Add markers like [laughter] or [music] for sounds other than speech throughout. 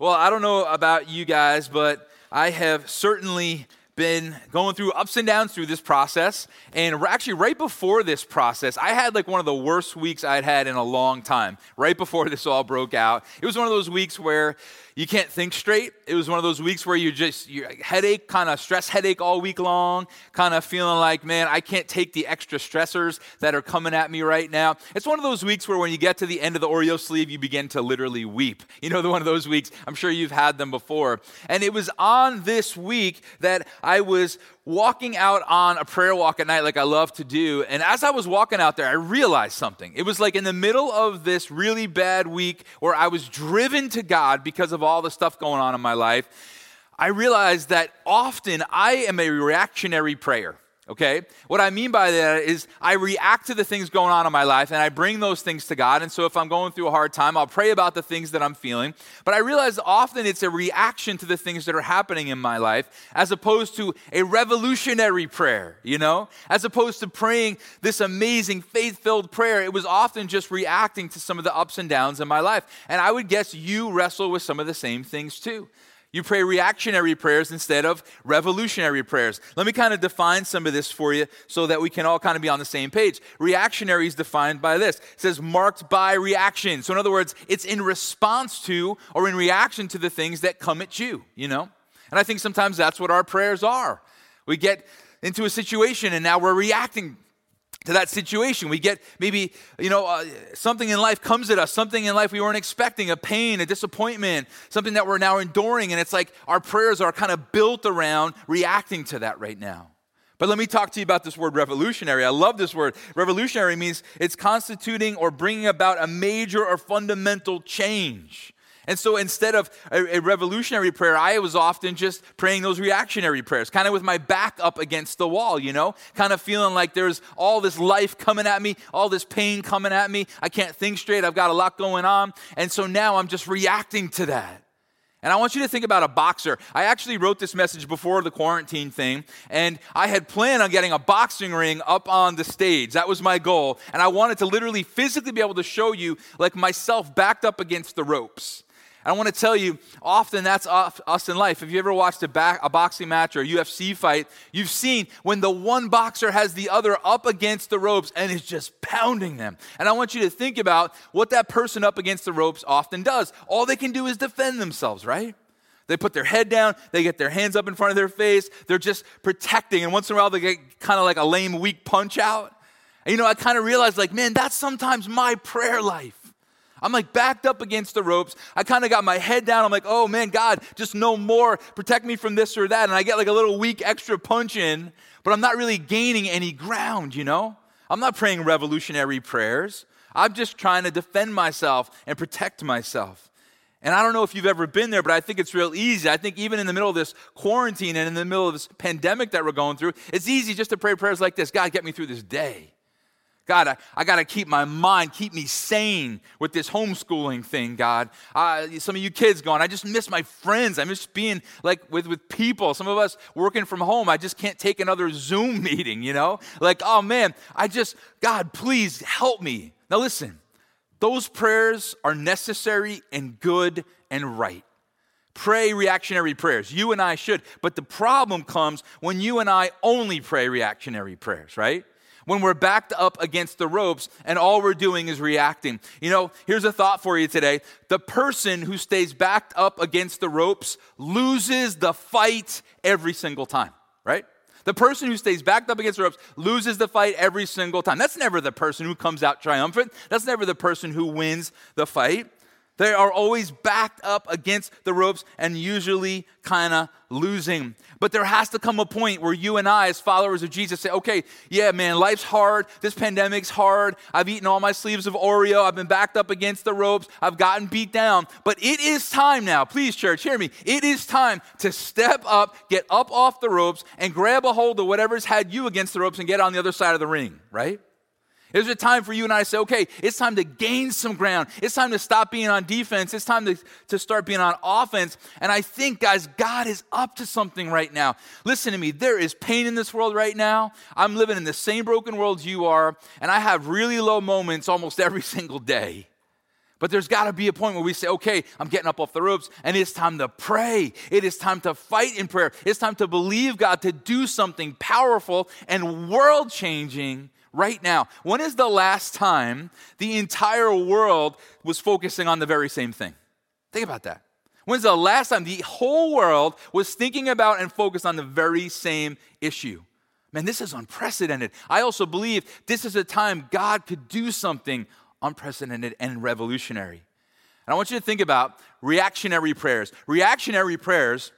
Well, I don't know about you guys, but I have certainly been going through ups and downs through this process. And actually, right before this process, I had like one of the worst weeks I'd had in a long time, right before this all broke out. It was one of those weeks where you can't think straight. It was one of those weeks where you just, your headache, kind of stress headache all week long, kind of feeling like, man, I can't take the extra stressors that are coming at me right now. It's one of those weeks where when you get to the end of the Oreo sleeve, you begin to literally weep. You know, the one of those weeks, I'm sure you've had them before. And it was on this week that I was walking out on a prayer walk at night like I love to do. And as I was walking out there, I realized something. It was like in the middle of this really bad week where I was driven to God because of all the stuff going on in my life. I realized that often I am a reactionary prayer okay? What I mean by that is I react to the things going on in my life and I bring those things to God. And so if I'm going through a hard time, I'll pray about the things that I'm feeling. But I realize often it's a reaction to the things that are happening in my life as opposed to a revolutionary prayer, you know? As opposed to praying this amazing faith filled prayer, it was often just reacting to some of the ups and downs in my life. And I would guess you wrestle with some of the same things too. You pray reactionary prayers instead of revolutionary prayers. Let me kind of define some of this for you so that we can all kind of be on the same page. Reactionary is defined by this it says marked by reaction. So, in other words, it's in response to or in reaction to the things that come at you, you know? And I think sometimes that's what our prayers are. We get into a situation and now we're reacting to that situation. We get maybe, you know, uh, something in life comes at us, something in life we weren't expecting, a pain, a disappointment, something that we're now enduring. And it's like our prayers are kind of built around reacting to that right now. But let me talk to you about this word revolutionary. I love this word. Revolutionary means it's constituting or bringing about a major or fundamental change. And so instead of a, a, revolutionary prayer, I was often just praying those reactionary prayers, kind of with my back up against the wall, you know, kind of feeling like there's all this life coming at me, all this pain coming at me. I can't think straight. I've got a lot going on. And so now I'm just reacting to that. And I want you to think about a boxer. I actually wrote this message before the quarantine thing, and I had planned on getting a boxing ring up on the stage. That was my goal. And I wanted to literally physically be able to show you, like myself backed up against the ropes. I want to tell you, often that's us in life. If you ever watched a, back, a, boxing match or a UFC fight, you've seen when the one boxer has the other up against the ropes and is just pounding them. And I want you to think about what that person up against the ropes often does. All they can do is defend themselves, right? They put their head down, they get their hands up in front of their face, they're just protecting. And once in a while, they get kind of like a lame, weak punch out. And you know, I kind of realized, like, man, that's sometimes my prayer life. I'm like backed up against the ropes. I kind of got my head down. I'm like, oh man, God, just no more. Protect me from this or that. And I get like a little weak extra punch in, but I'm not really gaining any ground, you know? I'm not praying revolutionary prayers. I'm just trying to defend myself and protect myself. And I don't know if you've ever been there, but I think it's real easy. I think even in the middle of this quarantine and in the middle of this pandemic that we're going through, it's easy just to pray prayers like this God, get me through this day. God, I, I got to keep my mind, keep me sane with this homeschooling thing, God. Some of you kids going, I just miss my friends. I miss being like with, with people. Some of us working from home, I just can't take another Zoom [laughs] meeting, you know? Like, oh man, I just, God, please help me. Now listen, those prayers are necessary and good and right. Pray reactionary prayers. You and I should. But the problem comes when you and I only pray reactionary prayers, right? When we're backed up against the ropes and all we're doing is reacting. You know, here's a thought for you today. The person who stays backed up against the ropes loses the fight every single time, right? The person who stays backed up against the ropes loses the fight every single time. That's never the person who comes out triumphant. That's never the person who wins the fight. They are always backed up against the ropes and usually kind of losing. But there has to come a point where you and I, as followers of Jesus, say, okay, yeah, man, life's hard. This pandemic's hard. I've eaten all my sleeves of Oreo. I've been backed up against the ropes. I've gotten beat down. But it is time now. Please, church, hear me. It is time to step up, get up off the ropes, and grab a hold of whatever's had you against the ropes and get on the other side of the ring, right? There's a time for you and I to say, okay, it's time to gain some ground. It's time to stop being on defense. It's time to, to start being on offense. And I think, guys, God is up to something right now. Listen to me. There is pain in this world right now. I'm living in the same broken world you are, and I have really low moments almost every [laughs] single day. But there's got to be a point where we say, okay, I'm getting up off the ropes and it's time to pray. It is time to fight in prayer. It's time to believe God to do something powerful and world changing right now. When is the last time the entire world was focusing on the very same thing? Think about that. When's the last time the whole world was thinking about and focused on the very same issue? Man, this is unprecedented. I also believe this is a time God could do something unprecedented and revolutionary. And I want you to think about reactionary prayers. Reactionary prayers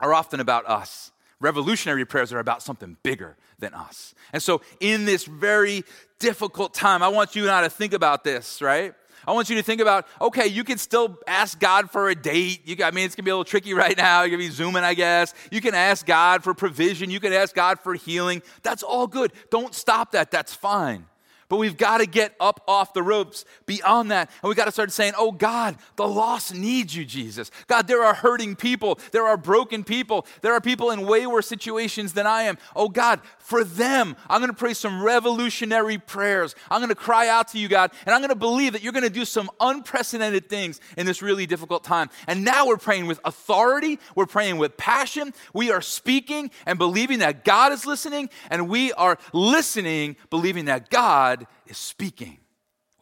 are often about us. Revolutionary prayers are about something bigger than us. And so, in this very difficult time, I want you and I to think about this, right? I want you to think about okay, you can still ask God for a date. You, I mean, it's gonna be a little tricky [laughs] right now. You're gonna be zooming, I guess. You can ask God for provision. You can ask God for healing. That's all good. Don't stop that. That's fine. But we've got to get up off the ropes beyond that. And we've got to start saying, Oh God, the lost needs you, Jesus. God, there are hurting people. There are broken people. There are people in way worse situations than I am. Oh God, for them, I'm going to pray some revolutionary prayers. I'm going to cry out to you, God, and I'm going to believe that you're going to do some unprecedented things in this really difficult time. And now we're praying with authority. We're praying with passion. We are speaking and believing that God is listening, and we are listening, believing that God God is speaking.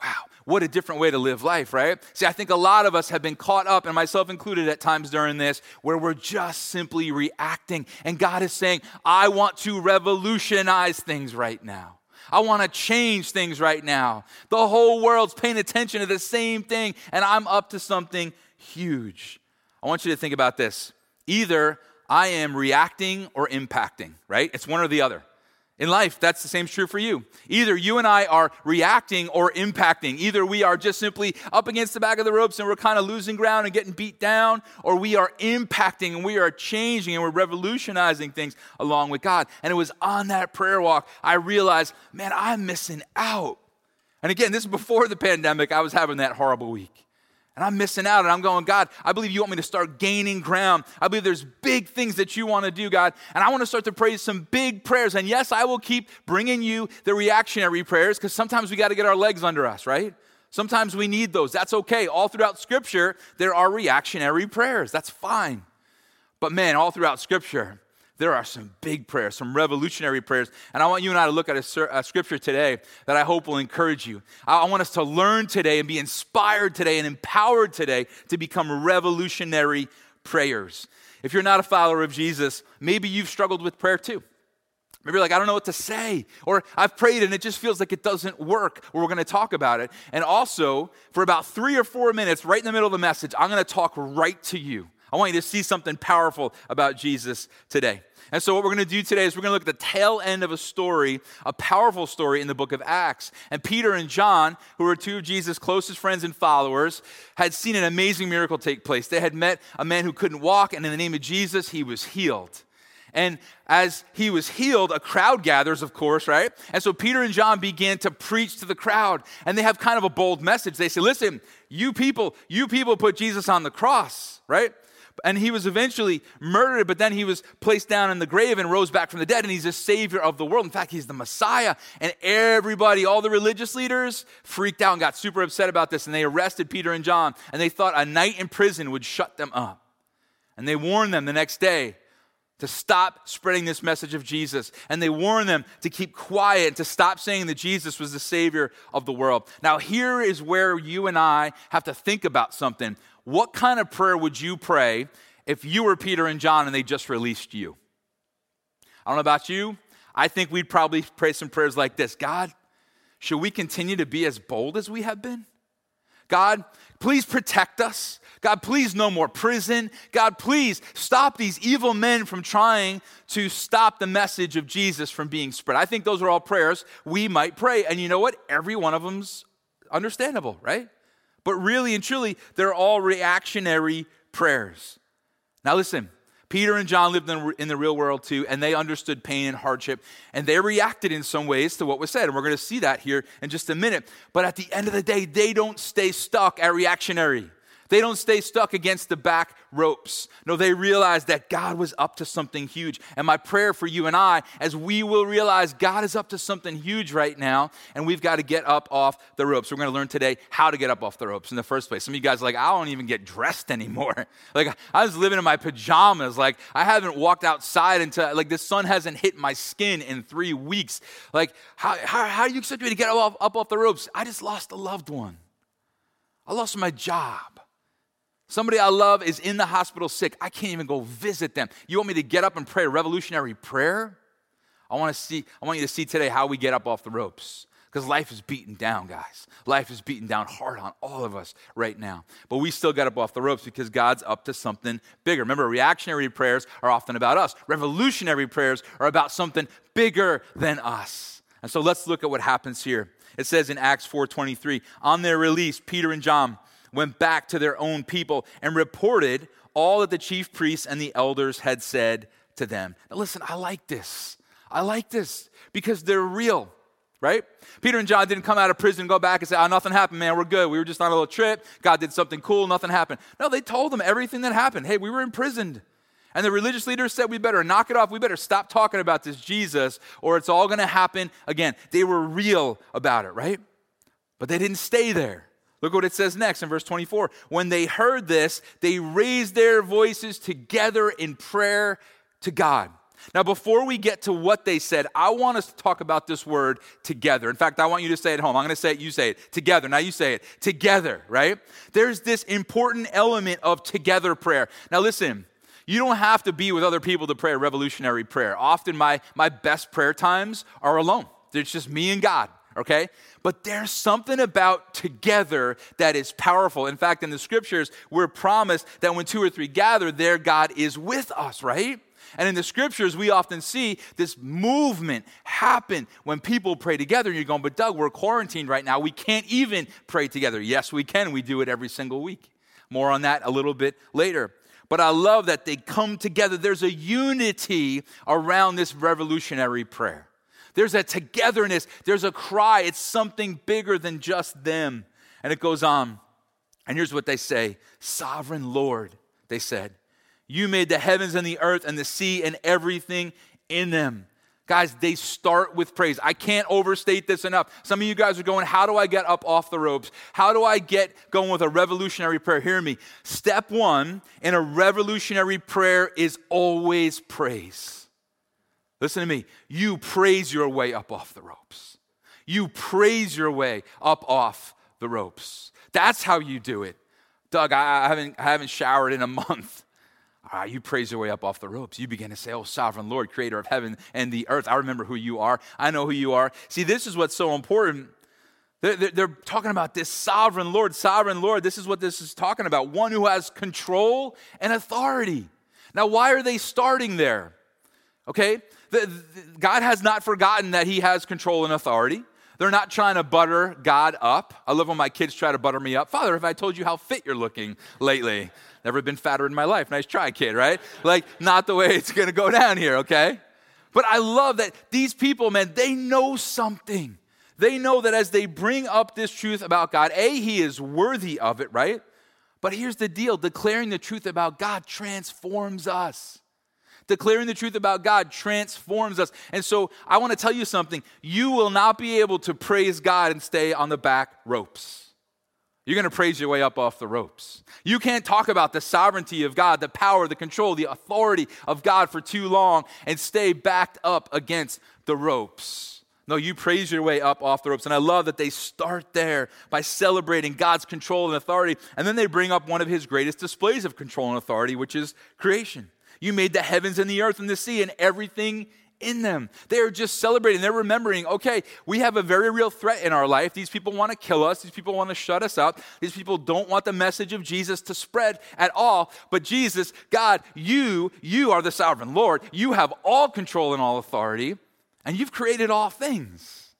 Wow, what a different way to live life, right? See, I think a lot of us have been caught up, and myself included at times during this, where we're just simply reacting. And God is saying, I want to revolutionize things right now. I want to change things right now. The whole world's paying attention to the same thing, and I'm up to something huge. I want you to think about this. Either I am reacting or impacting, right? It's one or the other. In life, that's the same true for you. Either you and I are reacting or impacting. Either we are just simply up against the back of the ropes and we're kind of losing ground and getting beat down, or we are impacting and we are changing and we're revolutionizing things along with God. And it was on that prayer walk I realized, man, I'm missing out. And again, this is before the pandemic. I was having that horrible week. And I'm missing out. And I'm going, God, I believe you want me to start gaining ground. I believe there's big things that you want to do, God. And I want to start to pray some big prayers. And yes, I will keep bringing you the reactionary prayers because sometimes we got to get our legs under us, right? Sometimes we need those. That's okay. All throughout Scripture, there are reactionary prayers. That's fine. But man, all throughout Scripture, there are some big prayers, some revolutionary prayers. And I want you and I to look at a, scripture today that I hope will encourage you. I, want us to learn today and be inspired today and empowered today to become revolutionary prayers. If you're not a follower of Jesus, maybe you've struggled with prayer too. Maybe you're like, I don't know what to say. Or I've prayed and it just feels like it doesn't work. Or we're going to talk about it. And also, for about three or four minutes, right in the middle of the message, I'm going to talk right to you. I want you to see something powerful about Jesus today. And so, what we're going to do today is we're going to look at the tail end of a story, a powerful story in the book of Acts. And Peter and John, who were two of Jesus' closest friends and followers, had seen an amazing miracle take place. They had met a man who couldn't walk, and in the name of Jesus, he was healed. And as he was healed, a crowd gathers, of course, right? And so Peter and John began to preach to the crowd. And they have kind of a bold message. They say, Listen, you people, you people put Jesus on the cross, right? And he was eventually murdered, but then he was placed down in the grave and rose back from the dead, and he's a savior of the world. In fact, he's the Messiah. And everybody, all the religious leaders, freaked out and got super upset about this, and they arrested Peter and John, and they thought a night in prison would shut them up. And they warned them the next day to stop spreading this message of Jesus. And they warned them to keep quiet, to stop saying that Jesus was the Savior of the world. Now, here is where you and I have to think about something. What kind of prayer would you pray if you were Peter and John and they just released you? I don't know about you. I think we'd probably pray some prayers like this God, should we continue to be as bold as we have been? God, please protect us. God, please no more prison. God, please stop these evil men from trying to stop the message of Jesus from being spread. I think those are all prayers we might pray. And you know what? Every one of them's understandable, right? But really and truly, they're all reactionary prayers. Now, listen, Peter and John lived in the real world too, and they understood pain and hardship, and they reacted in some ways to what was said. And we're going to see that here in just a minute. But at the end of the day, they don't stay stuck at reactionary. They don't stay stuck against the back ropes. No, they realized that God was up to something huge. And my prayer for you and I, as we will realize God is up to something huge right now, and we've got to get up off the ropes. We're going to learn today how to get up off the ropes in the first place. Some of you guys like, I don't even get dressed anymore. [laughs] Like, I was living in my pajamas. Like, I haven't walked outside until, like, the sun hasn't hit my skin in three weeks. Like, how, how, how do you expect me to get up off, up off the ropes? I just lost a loved one. I lost my job. Somebody I love is in the hospital sick. I can't even go visit them. You want me to get up and pray a revolutionary prayer? I want to see I want you to see today how we get up off the ropes. Because life is beaten down, guys. Life is beaten down hard on all of us right now. But we still get up off the ropes because God's up to something bigger. Remember, reactionary prayers are often about us. Revolutionary prayers are about something bigger than us. And so let's look at what happens here. It says in Acts 4:23, on their release, Peter and John went back to their own people and reported all that the chief priests and the elders had said to them. Now, listen, I like this. I like this because they're real, right? Peter and John didn't come out of prison and go back and say, oh, nothing happened, man. We're good. We were just on a little trip. God did something cool. Nothing happened. No, they told them everything that happened. Hey, we were imprisoned. And the religious leaders said, We better knock it off. We better stop talking about this Jesus, or it's all going to happen again. They were real about it, right? But they didn't stay there. Look what it says next in verse 24. When they heard this, they raised their voices together in prayer to God. Now, before we get to what they said, I want us to talk about this word together. In fact, I want you to say it home. I'm going to say it, you say it. Together. Now you say it. Together, right? There's this important element of together prayer. Now, listen, you don't have to be with other people to pray a revolutionary prayer. Often, my, my best prayer times are alone, it's just me and God okay? But there's something about together that is powerful. In fact, in the scriptures, we're promised that when two or three gather, there God is with us, right? And in the scriptures, we often see this movement happen when people pray together. And you're going, but Doug, we're quarantined right now. We can't even pray together. Yes, we can. We do it every single week. More on that a little bit later. But I love that they come together. There's a unity around this revolutionary prayer. There's a togetherness, there's a cry. It's something bigger than just them. And it goes on. And here's what they say Sovereign Lord, they said, you made the heavens and the earth and the sea and everything in them. Guys, they start with praise. I can't overstate this enough. Some of you guys are going, How do I get up off the ropes? How do I get going with a revolutionary prayer? Hear me. Step one in a revolutionary prayer is always praise. Listen to me. You praise your way up off the ropes. You praise your way up off the ropes. That's how you do it. Doug, I haven't, I haven't showered in a [laughs] month. Ah, you praise your way up off the ropes. You begin to say, Oh, sovereign Lord, creator of heaven and the earth. I remember who you are. I know who you are. See, this is what's so important. They're, they're talking about this sovereign Lord, sovereign Lord. This is what this is talking about one who has control and authority. Now, why are they starting there? Okay? The, the, God has not forgotten that He has control and authority. They're not trying to butter God up. I love when my kids try to butter me up. Father, if I told you how fit you're looking lately, never been fatter in my life. Nice try, kid, right? Like, not the way [laughs] it's gonna go down here, okay? But I love that these people, man, they know something. They know that as they bring up this truth about God, A, He is worthy of it, right? But here's the deal declaring the truth about God transforms us. Declaring the truth about God transforms us. And so I want to tell you something. You will not be able to praise God and stay on the back ropes. You're going to praise your way up off the ropes. You can't talk about the sovereignty of God, the power, the control, the authority of God for too long and stay backed up against the ropes. No, you praise your way up off the ropes. And I love that they start there by celebrating God's control and authority. And then they bring up one of his greatest displays of control and authority, which is creation. You made the heavens and the earth and the sea and everything in them. They are just celebrating. They're remembering, okay, we have a very real threat in our life. These people want to kill us. These people want to shut us up. These people don't want the message of Jesus to spread at all. But Jesus, God, you, you are the sovereign Lord. You have all control and all authority, and you've created all things.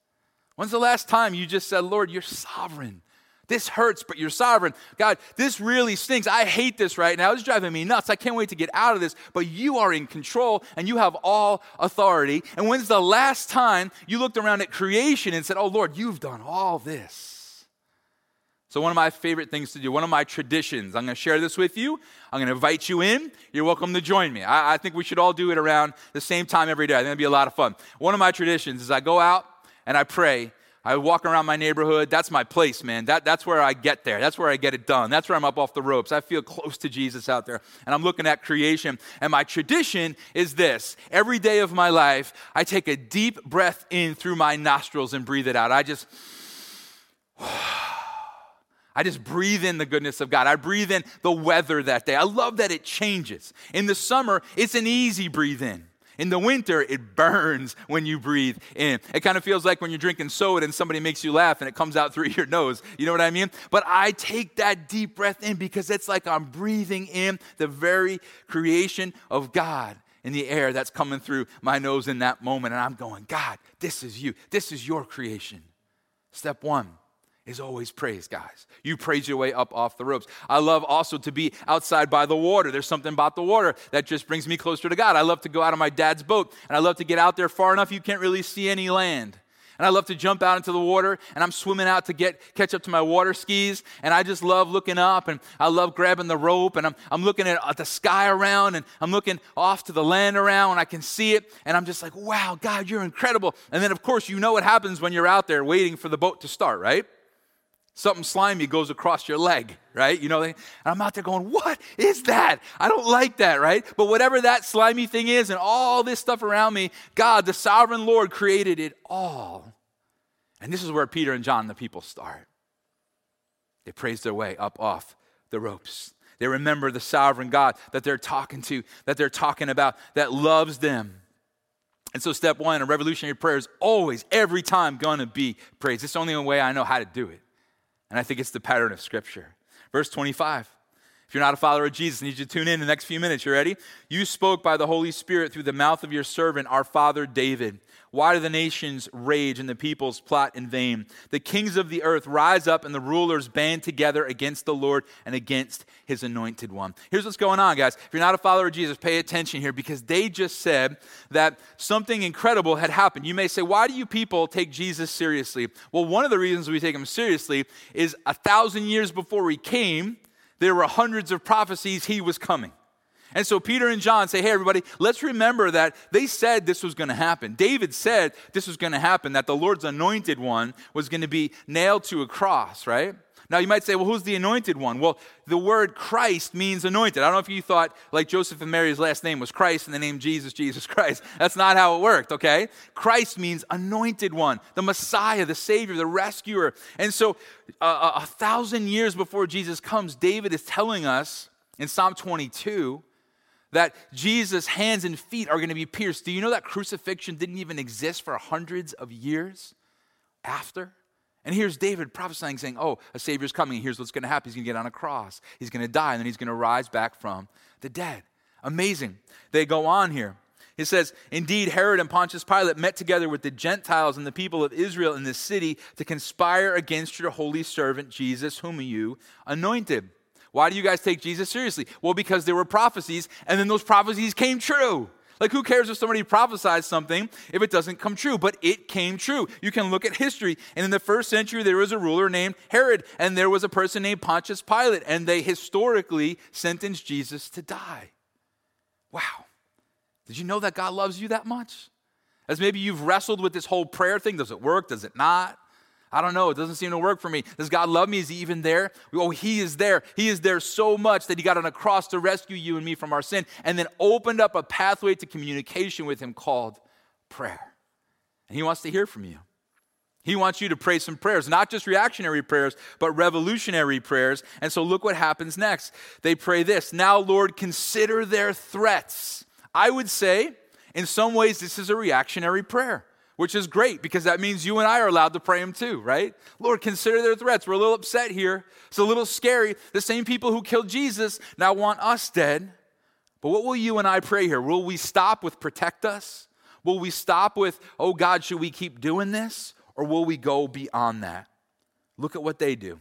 When's the last time you just said, Lord, you're sovereign? This hurts, but you're sovereign. God, this really stinks. I hate this right now. It's driving me nuts. I can't wait to get out of this. But you are in control and you have all authority. And when's the last time you looked around at creation and said, Oh Lord, you've done all this? So, one of my favorite things to do, one of my traditions, I'm going to share this with you. I'm going to invite you in. You're welcome to join me. I, I think we should all do it around the same time every day. I think it'd be a lot of fun. One of my traditions is I go out and I pray I walk around my neighborhood. That's my place, man. That, that's where I get there. That's where I get it done. That's where I'm up off the ropes. I feel close to Jesus out there. And I'm looking at creation. And my tradition is this every day of my life, I take a deep breath in through my nostrils and breathe it out. I just. [sighs] I just breathe in the goodness of God. I breathe in the weather that day. I love that it changes. In the summer, it's an easy breathe in. In the winter, it burns when you breathe in. It kind of feels like when you're drinking soda and somebody makes you laugh and it comes out [laughs] through your nose. You know what I mean? But I take that deep breath in because it's like I'm breathing in the very creation of God in the air that's coming through my nose in that moment. And I'm going, God, this is you. This is your creation. Step one is always praise, guys. You praise your way up off the ropes. I love also to be outside by the water. There's something about the water that just brings me closer to God. I love to go out on my dad's boat, and I love to get out there far enough you can't really see any land. And I love to jump out into the water, and I'm swimming out to get catch up to my water skis. And I just love looking up, and I love grabbing the rope, and I'm, I'm looking at, at the sky around, and I'm looking off to the land around, and I can see it, and I'm just like, wow, God, you're incredible. And then, of course, you know what happens when you're out there waiting for the boat to start, right? Something slimy goes across your leg, right? You know, and I'm out there going, what is that? I don't like that, right? But whatever that slimy thing is and all this stuff around me, God, the sovereign Lord, created it all. And this is where Peter and John, the people, start. They praise their way up off the ropes. They remember the sovereign God that they're talking to, that they're talking about, that loves them. And so, step one, a revolutionary prayer is always, every time, going to be praise. It's the only way I know how to do it. And I think it's the pattern of Scripture. Verse 25. If you're not a follower of Jesus, I need you to tune in the next few minutes. You ready? You spoke by the Holy Spirit through the mouth of your servant, our father David. Why do the nations rage and the peoples plot in vain? The kings of the earth rise up and the rulers band together against the Lord and against his anointed one. Here's what's going on, guys. If you're not a follower of Jesus, pay attention here because they just said that something incredible had happened. You may say, why do you people take Jesus seriously? Well, one of the reasons we take him seriously is a thousand years before he came, there were hundreds of prophecies he was coming. And so Peter and John say, hey, everybody, let's remember that they said this was going to happen. David said this was going to happen, that the Lord's anointed one was going to be nailed to a cross, right? Now you might say, well, who's the anointed one? Well, the word Christ means anointed. I don't know if you thought like Joseph and Mary's last name was Christ and the name Jesus, Jesus Christ. [laughs] That's not how it worked, okay? Christ means anointed one, the Messiah, the Savior, the rescuer. And so uh, a thousand years before Jesus comes, David is telling us in Psalm 22 that Jesus' hands and feet are going to be pierced. Do you know that crucifixion didn't even exist for hundreds of years after? And here's David prophesying, saying, Oh, a Savior's coming. Here's what's going to happen. He's going to get on a cross. He's going to die, and then he's going to rise back from the dead. Amazing. They go on here. He says, Indeed, Herod and Pontius Pilate met together with the Gentiles and the people of Israel in this city to conspire against your holy servant Jesus, whom you anointed. Why do you guys take Jesus seriously? Well, because there were prophecies, and then those prophecies came true. Like, who cares if somebody prophesies something if it doesn't come true? But it came true. You can look at history. And in the first century, there was a ruler named Herod, and there was a person named Pontius Pilate, and they historically sentenced Jesus to die. Wow. Did you know that God loves you that much? As maybe you've wrestled with this whole prayer thing. Does it work? Does it not? I don't know. It doesn't seem to work for me. Does God love me? Is He even there? Oh, He is there. He is there so much that He got on a cross to rescue you and me from our sin and then opened up a pathway to communication with Him called prayer. And He wants to hear from you. He wants you to pray some prayers, not just reactionary prayers, but revolutionary prayers. And so look what happens next. They pray this Now, Lord, consider their threats. I would say, in some ways, this is a reactionary prayer which is great because that means you and I are allowed to pray them too, right? Lord, consider their threats. We're a little upset here. It's a little scary. The same people who killed Jesus now want us dead. But what will you and I pray here? Will we stop with protect us? Will we stop with, oh God, should we keep doing this? Or will we go beyond that? Look at what they do.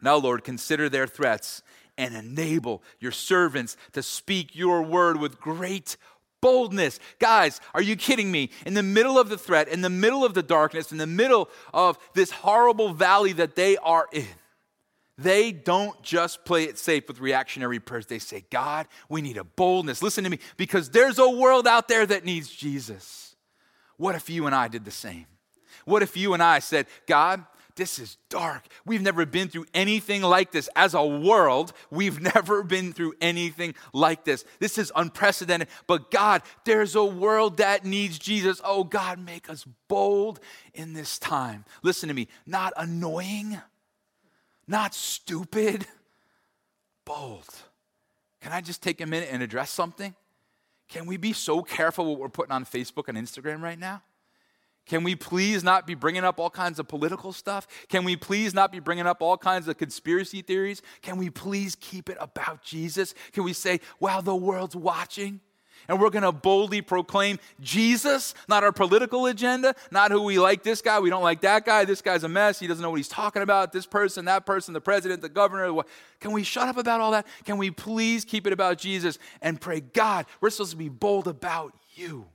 Now, Lord, consider their threats and enable your servants to speak your word with great boldness. Guys, are you kidding me? In the middle of the threat, in the middle of the darkness, in the middle of this horrible valley that they are in, they don't just play it safe with reactionary prayers. They say, God, we need a boldness. Listen to me, because there's a world out there that needs Jesus. What if you and I did the same? What if you and I said, God, this is dark. We've never been through anything like this. As a world, we've [laughs] never been through anything like this. This is unprecedented. But God, there's a world that needs Jesus. Oh, God, make us bold in this time. Listen to me, not annoying not stupid, bold. Can I just take a minute and address something? Can we be so careful what we're putting on Facebook and Instagram right now? Can we please not be bringing up all kinds of political stuff? Can we please not be bringing up all kinds of conspiracy theories? Can we please keep it about Jesus? Can we say, wow, the world's watching? and we're going to boldly proclaim Jesus, not our political agenda, not who we like this guy, we don't like that guy, this guy's a mess, he doesn't know what he's talking about, this person, that person, the president, the governor. Can we shut up about all that? Can we please keep it about Jesus and pray, God, we're supposed to be bold about you.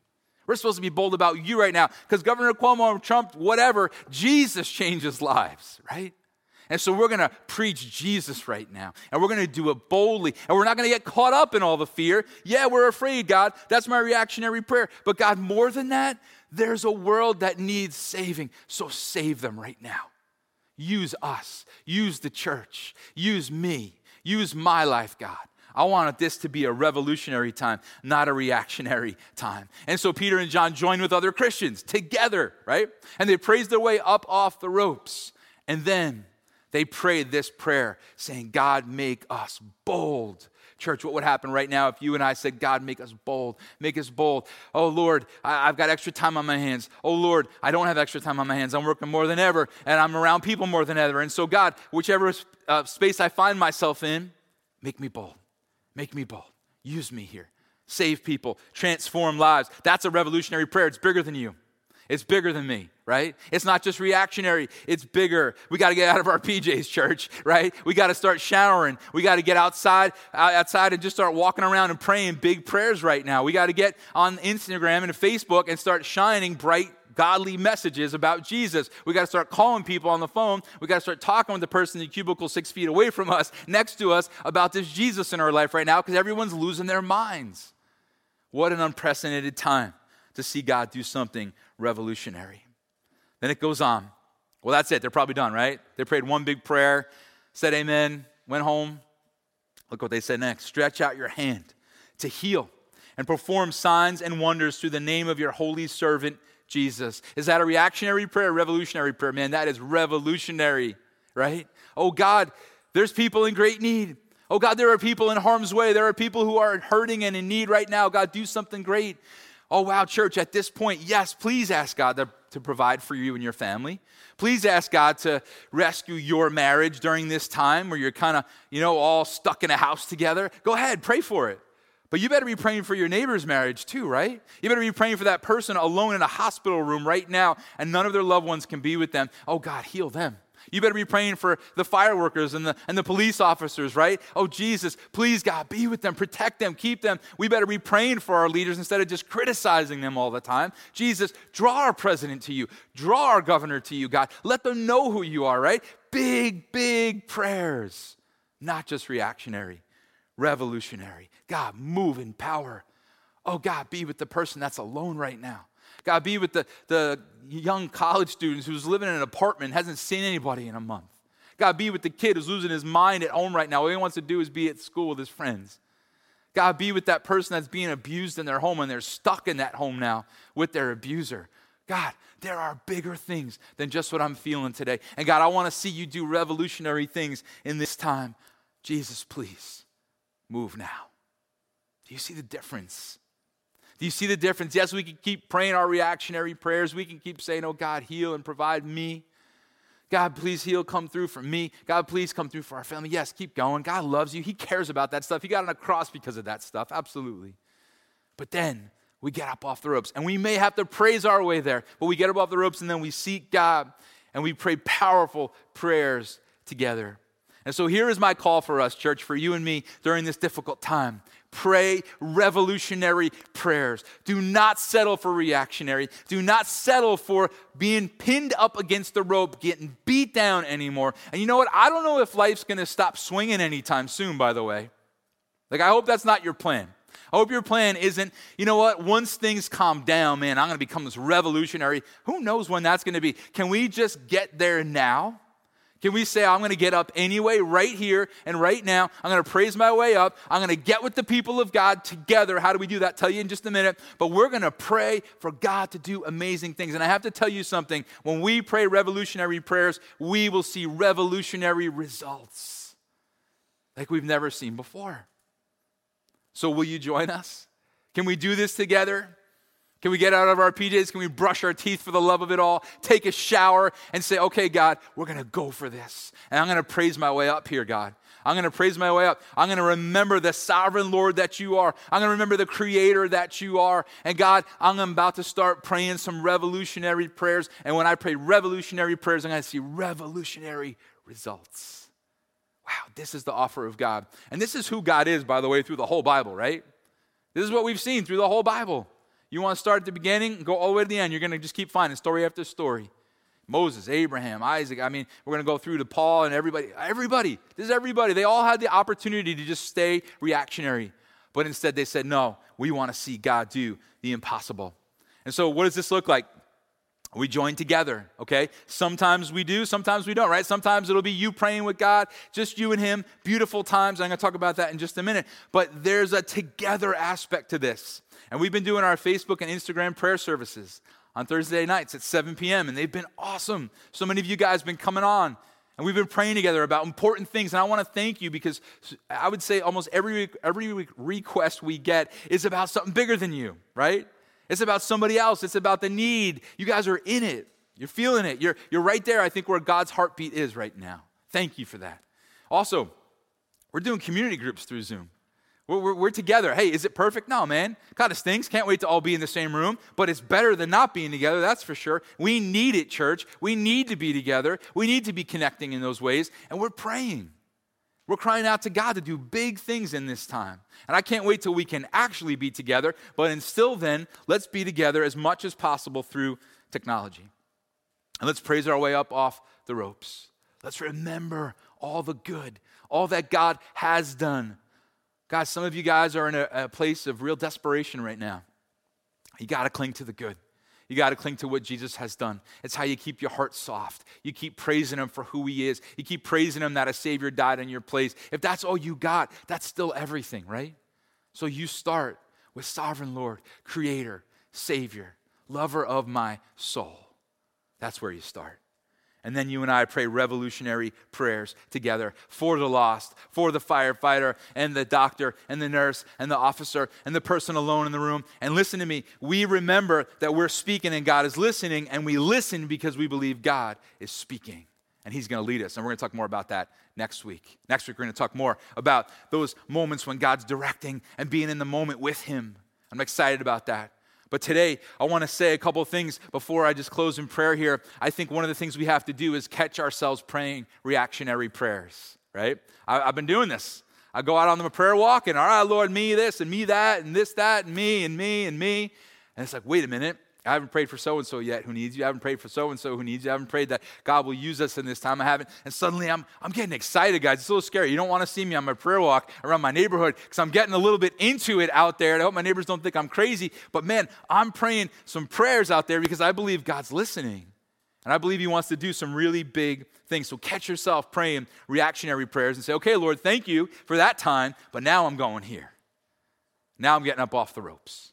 We're supposed to be bold about you right now because Governor Cuomo, Trump, whatever, Jesus changes lives, right? And so we're going to preach Jesus right now. And we're going to do it boldly. And we're not going to get caught up in all the fear. Yeah, we're afraid, God. That's my reactionary prayer. But God, more than that, there's a world that needs saving. So save them right now. Use us. Use the church. Use me. Use my life, God. I wanted this to be a revolutionary time, not a reactionary time. And so Peter and John joined with other Christians together, right? And they praised their way up off the ropes. And then they prayed this prayer saying, God, make us bold. Church, what would happen right now if you and I said, God, make us bold, make us bold? Oh, Lord, I, have got extra time on my hands. Oh, Lord, I don't have extra time on my hands. I'm working more than ever, and I'm around people more than ever. And so, God, whichever uh, space I find myself in, make me bold. Make me bold. Use me here. Save people, transform lives. That's a revolutionary prayer. It's bigger than you. It's bigger than me, right? It's not just reactionary, it's bigger. We got to get out of our PJs, church, right? We got to start showering. We got to get outside, outside and just start walking around and praying big prayers right now. We got to get on Instagram and Facebook and start shining bright godly messages about Jesus. We got to start calling people on the phone. We got to start talking with the person in the cubicle six feet away from us, next to us, about this Jesus in our life right now because everyone's losing their minds. What an unprecedented time to see God do something revolutionary. Then it goes on. Well, that's it. They're probably done, right? They prayed one big prayer, said amen, went home. Look what they said next stretch out your hand to heal and perform signs and wonders through the name of your holy servant, Jesus. Is that a reactionary prayer, revolutionary prayer? Man, that is revolutionary, right? Oh God, there's people in great need. Oh God, there are people in harm's way. There are people who are hurting and in need right now. God, do something great. Oh, wow, church, at this point, yes, please ask God to, to provide for you and your family. Please ask God to rescue your marriage during this time where you're kind of, you know, all stuck in a house together. Go ahead, pray for it. But you better be praying for your neighbor's marriage too, right? You better be praying for that person alone in a hospital room right now and none of their loved ones can be with them. Oh, God, heal them. You better be praying for the fireworkers and the, and the police officers, right? Oh, Jesus, please, God, be with them, protect them, keep them. We better be praying for our leaders instead of just criticizing them all the time. Jesus, draw our president to you, draw our governor to you, God. Let them know who you are, right? Big, big prayers, not just reactionary, revolutionary. God, move in power. Oh, God, be with the person that's alone right now. God, be with the, the young college students who's living in an apartment, hasn't seen anybody in a month. God, be with the kid who's losing his mind at home right now. All he wants to do is be at school with his friends. God, be with that person that's being abused in their home and they're stuck in that home now with their abuser. God, there are bigger things than just what I'm feeling today. And God, I want to see you do revolutionary things in this time. Jesus, please move now. Do you see the difference? Do you see the difference? Yes, we can keep praying our reactionary prayers. We can keep saying, Oh, God, heal and provide me. God, please heal, come through for me. God, please come through for our family. Yes, keep going. God loves you. He cares about that stuff. He got on a cross because of that stuff. Absolutely. But then we get up off the ropes and we may have to praise our way there, but we get up off the ropes and then we seek God and we pray powerful prayers together. And so here is my call for us, church, for you and me during this difficult time. Pray revolutionary prayers. Do not settle for reactionary. Do not settle for being pinned up against the rope, getting beat down anymore. And you know what? I don't know if life's going to stop swinging anytime soon, by the way. Like, I hope that's not your plan. I hope your plan isn't, you know what, once things calm down, man, I'm going to become this revolutionary. Who knows when that's going to be? Can we just get there now? Can we say, I'm going to get up anyway, right here and right now? I'm going to praise my way up. I'm going to get with the people of God together. How do we do that? tell you in just a minute. But we're going to pray for God to do amazing things. And I have to tell you something. When we pray revolutionary prayers, we will see revolutionary results like we've never seen before. So, will you join us? Can we do this together? Can we get out of our PJs? Can we brush our teeth for the love of it all? Take a shower and say, okay, God, we're going to go for this. And I'm going to praise my way up here, God. I'm going to praise my way up. I'm going to remember the sovereign Lord that you are. I'm going to remember the creator that you are. And God, I'm about to start praying some revolutionary prayers. And when I pray revolutionary prayers, I'm going to see revolutionary results. Wow, this is the offer of God. And this is who God is, by the way, through the whole Bible, right? This is what we've seen through the whole Bible. You want to start at the beginning, and go all the way to the end. You're going to just keep finding story after story. Moses, Abraham, Isaac. I mean, we're going to go through to Paul and everybody. Everybody. This is everybody. They all had the opportunity to just stay reactionary. But instead, they said, no, we want to see God do the impossible. And so, what does this look like? We join together, okay? Sometimes we do, sometimes we don't, right? Sometimes it'll be you praying with God, just you and Him, beautiful times. I'm gonna talk about that in just a minute. But there's a together aspect to this. And we've been doing our Facebook and Instagram prayer services on Thursday nights at 7 p.m., and they've been awesome. So many of you guys have been coming on, and we've been praying together about important things. And I want to thank you because I would say almost every, every week request we get is about something bigger than you, right? It's about somebody else, it's about the need. You guys are in it, you're feeling it. You're, you're right there, I think, where God's heartbeat is right now. Thank you for that. Also, we're doing community groups through Zoom. We're, we're, we're, together. Hey, is it perfect? No, man. Kind of stinks. Can't wait to all be in the same room, but it's better than not being together, that's for sure. We need it, church. We need to be together. We need to be connecting in those ways, and we're praying. We're crying out to God to do big things in this time. And I can't wait till we can actually be together, but until then, let's be together as much as possible through technology. And let's praise our way up off the ropes. Let's remember all the good, all that God has done Guys, some of you guys are in a, a place of real desperation right now. You got to cling to the good. You got to cling to what Jesus has done. It's how you keep your heart soft. You keep praising Him for who He is. You keep praising Him that a Savior died in your place. If that's all you got, that's still everything, right? So you start with Sovereign Lord, Creator, Savior, Lover of my soul. That's where you start. And then you and I pray revolutionary prayers together for the lost, for the firefighter and the doctor and the nurse and the officer and the person alone in the room. And listen to me, we remember that we're speaking and God is listening, and we listen because we believe God is speaking and He's going to lead us. And we're going to talk more about that next week. Next week, we're going to talk more about those moments when God's directing and being in the moment with Him. I'm excited about that. But today, I want to say a couple things before I just close in prayer here. I think one of the things we have to do is catch ourselves praying reactionary prayers, right? I, have been doing this. I go out on the prayer walk and, all right, Lord, me this and me that and this, that, and me and me and me. And it's like, wait a minute. I haven't prayed for so and so yet who needs you. I haven't prayed for so and so who needs you. I haven't prayed that God will use us in this time. I haven't. And suddenly I'm, I'm getting excited, guys. It's a little scary. You don't want to see me on my prayer walk around my neighborhood because I'm getting a little bit into it out there. And I hope my neighbors don't think I'm crazy. But man, I'm praying some prayers out there because I believe God's listening. And I believe He wants to do some really big things. So catch yourself praying reactionary prayers and say, okay, Lord, thank you for that time, but now I'm going here. Now I'm getting up off the ropes.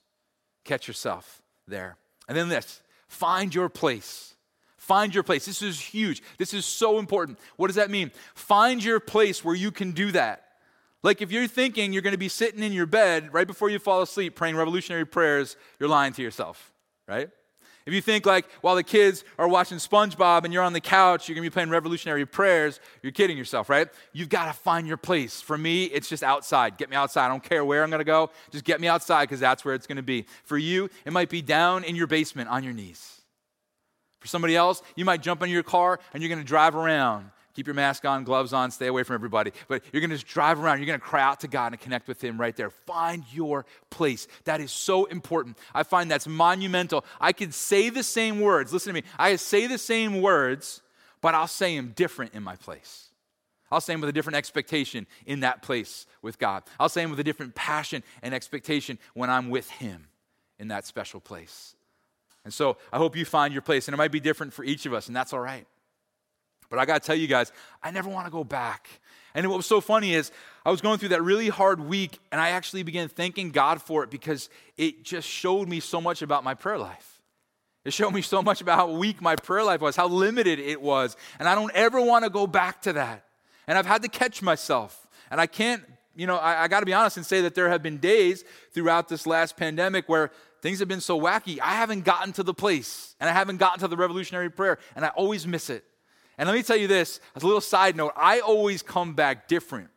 Catch yourself there. And then this find your place. Find your place. This is huge. This is so important. What does that mean? Find your place where you can do that. Like if you're thinking you're going to be sitting in your bed right before you fall asleep praying revolutionary prayers, you're lying to yourself, right? If you think like while the kids are watching SpongeBob and you're on the couch, you're gonna be playing revolutionary prayers, you're kidding yourself, right? You've gotta find your place. For me, it's just outside. Get me outside. I don't care where I'm gonna go, just get me outside because that's where it's gonna be. For you, it might be down in your basement on your knees. For somebody else, you might jump in your car and you're gonna drive around Keep your mask on, gloves on, stay away from everybody. But you're going to just drive around. You're going to cry out to God and connect with Him right there. Find your place. That is so important. I find that's monumental. I could say the same words. Listen to me. I say the same words, but I'll say them different in my place. I'll say them with a different expectation in that place with God. I'll say them with a different passion and expectation when I'm with Him in that special place. And so I hope you find your place. And it might be different for each of us, and that's all right. But I got to tell you guys, I never want to go back. And what was so funny is I was going through that really hard week, and I actually began thanking God for it because it just showed me so much about my prayer life. It showed me so much about how weak my prayer life was, how limited it was. And I don't ever want to go back to that. And I've had to catch myself. And I can't, you know, I, I got to be honest and say that there have been days throughout this last pandemic where things have been so wacky. I haven't gotten to the place and I haven't gotten to the revolutionary prayer, and I always miss it. And let me tell you this as a little side note I always come back different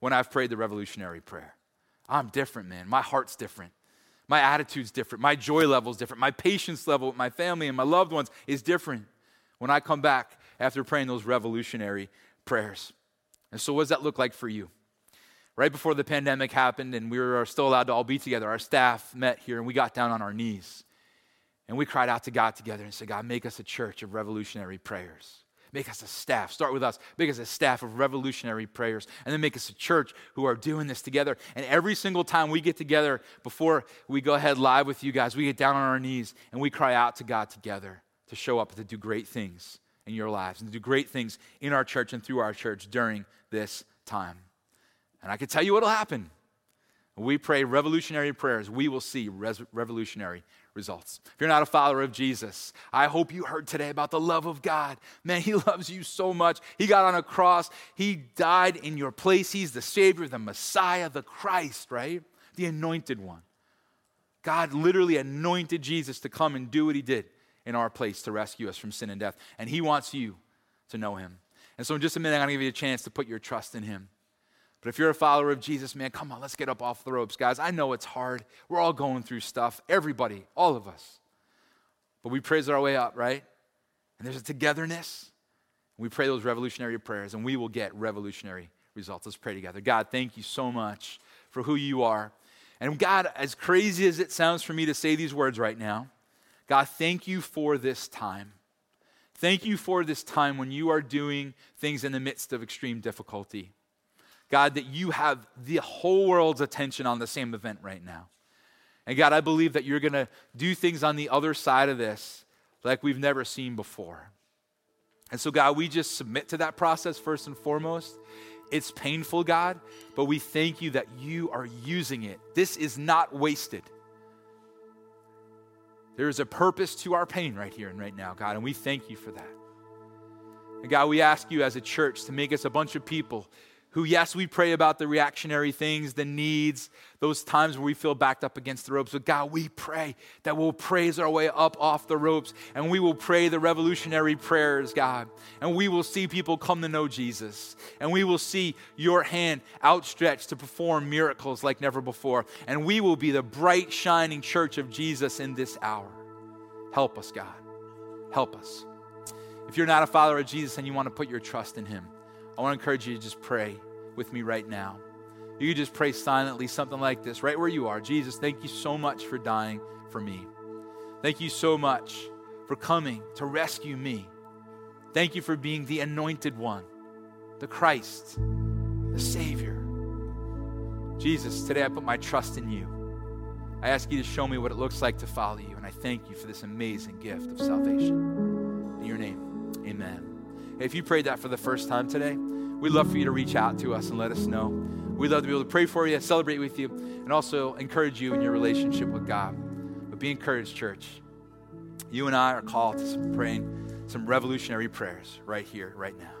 when I've prayed the revolutionary prayer. I'm different, man. My heart's different. My attitude's different. My joy level's different. My patience level with my family and my loved ones is different when I come back after praying those revolutionary prayers. And so, what does that look like for you? Right before the pandemic happened and we were still allowed to all be together, our staff met here and we got down on our knees and we cried out to God together and said, God, make us a church of revolutionary prayers. Make us a staff. Start with us. Make us a staff of revolutionary prayers. And then make us a church who are doing this together. And every single time we get together, before we go ahead live with you guys, we get down on our knees and we cry out to God together to show up to do great things in your lives and to do great things in our church and through our church during this time. And I can tell you what'll happen. We pray revolutionary prayers, we will see res- revolutionary results. If you're not a follower of Jesus, I hope you heard today about the love of God. Man, He [laughs] loves you so much. He got on a cross, He died in your place. He's the Savior, the Messiah, the Christ, right? The anointed one. God literally anointed Jesus to come and do what He did in our place to rescue us from sin and death. And He wants you to know Him. And so, in just a minute, I'm going to give you a chance to put your trust in Him. But if you're a follower of Jesus, man, come on, let's get up off the ropes, guys. I know it's hard. We're all going through stuff. Everybody, all of us. But we praise our way up, right? And there's a togetherness. We pray those revolutionary prayers, and we will get revolutionary results. Let's pray together. God, thank you so much for who you are. And God, as crazy as it sounds for me to say these words right now, God, thank you for this time. Thank you for this time when you are doing things in the midst of extreme difficulty. God, that you have the whole world's attention on the same event right now. And God, I believe that you're going to do things on the other side of this like we've never seen before. And so, God, we just submit to that process first and foremost. It's painful, God, but we thank you that you are using it. This is not wasted. There is a purpose to our pain right here and right now, God, and we thank you for that. And God, we ask you as a church to make us a bunch of people who, yes, we pray about the reactionary things, the needs, those times where we feel backed up against the ropes. But God, we pray that we'll praise our way up off the ropes and we will pray the revolutionary prayers, God. And we will see people come to know Jesus. And we will see your hand outstretched to perform miracles like never before. And we will be the bright, shining church of Jesus in this hour. Help us, God. Help us. If you're not a follower of Jesus and you want to put your trust in him, I want to encourage you to just pray with me right now. You just pray silently something like this, right where you are. Jesus, thank you so much for dying for me. Thank you so much for coming to rescue me. Thank you for being the anointed one, the Christ, the Savior. Jesus, today I put my trust in you. I ask you to show me what it looks like to follow you, and I thank you for this amazing gift of salvation. In your name, amen. If you prayed that for the first time today, we'd love for you to reach out to us and let us know. We'd love to be able to pray for you, celebrate with you, and also encourage you in your relationship with God. But be encouraged, church. You and I are called to some praying some revolutionary prayers right here, right now.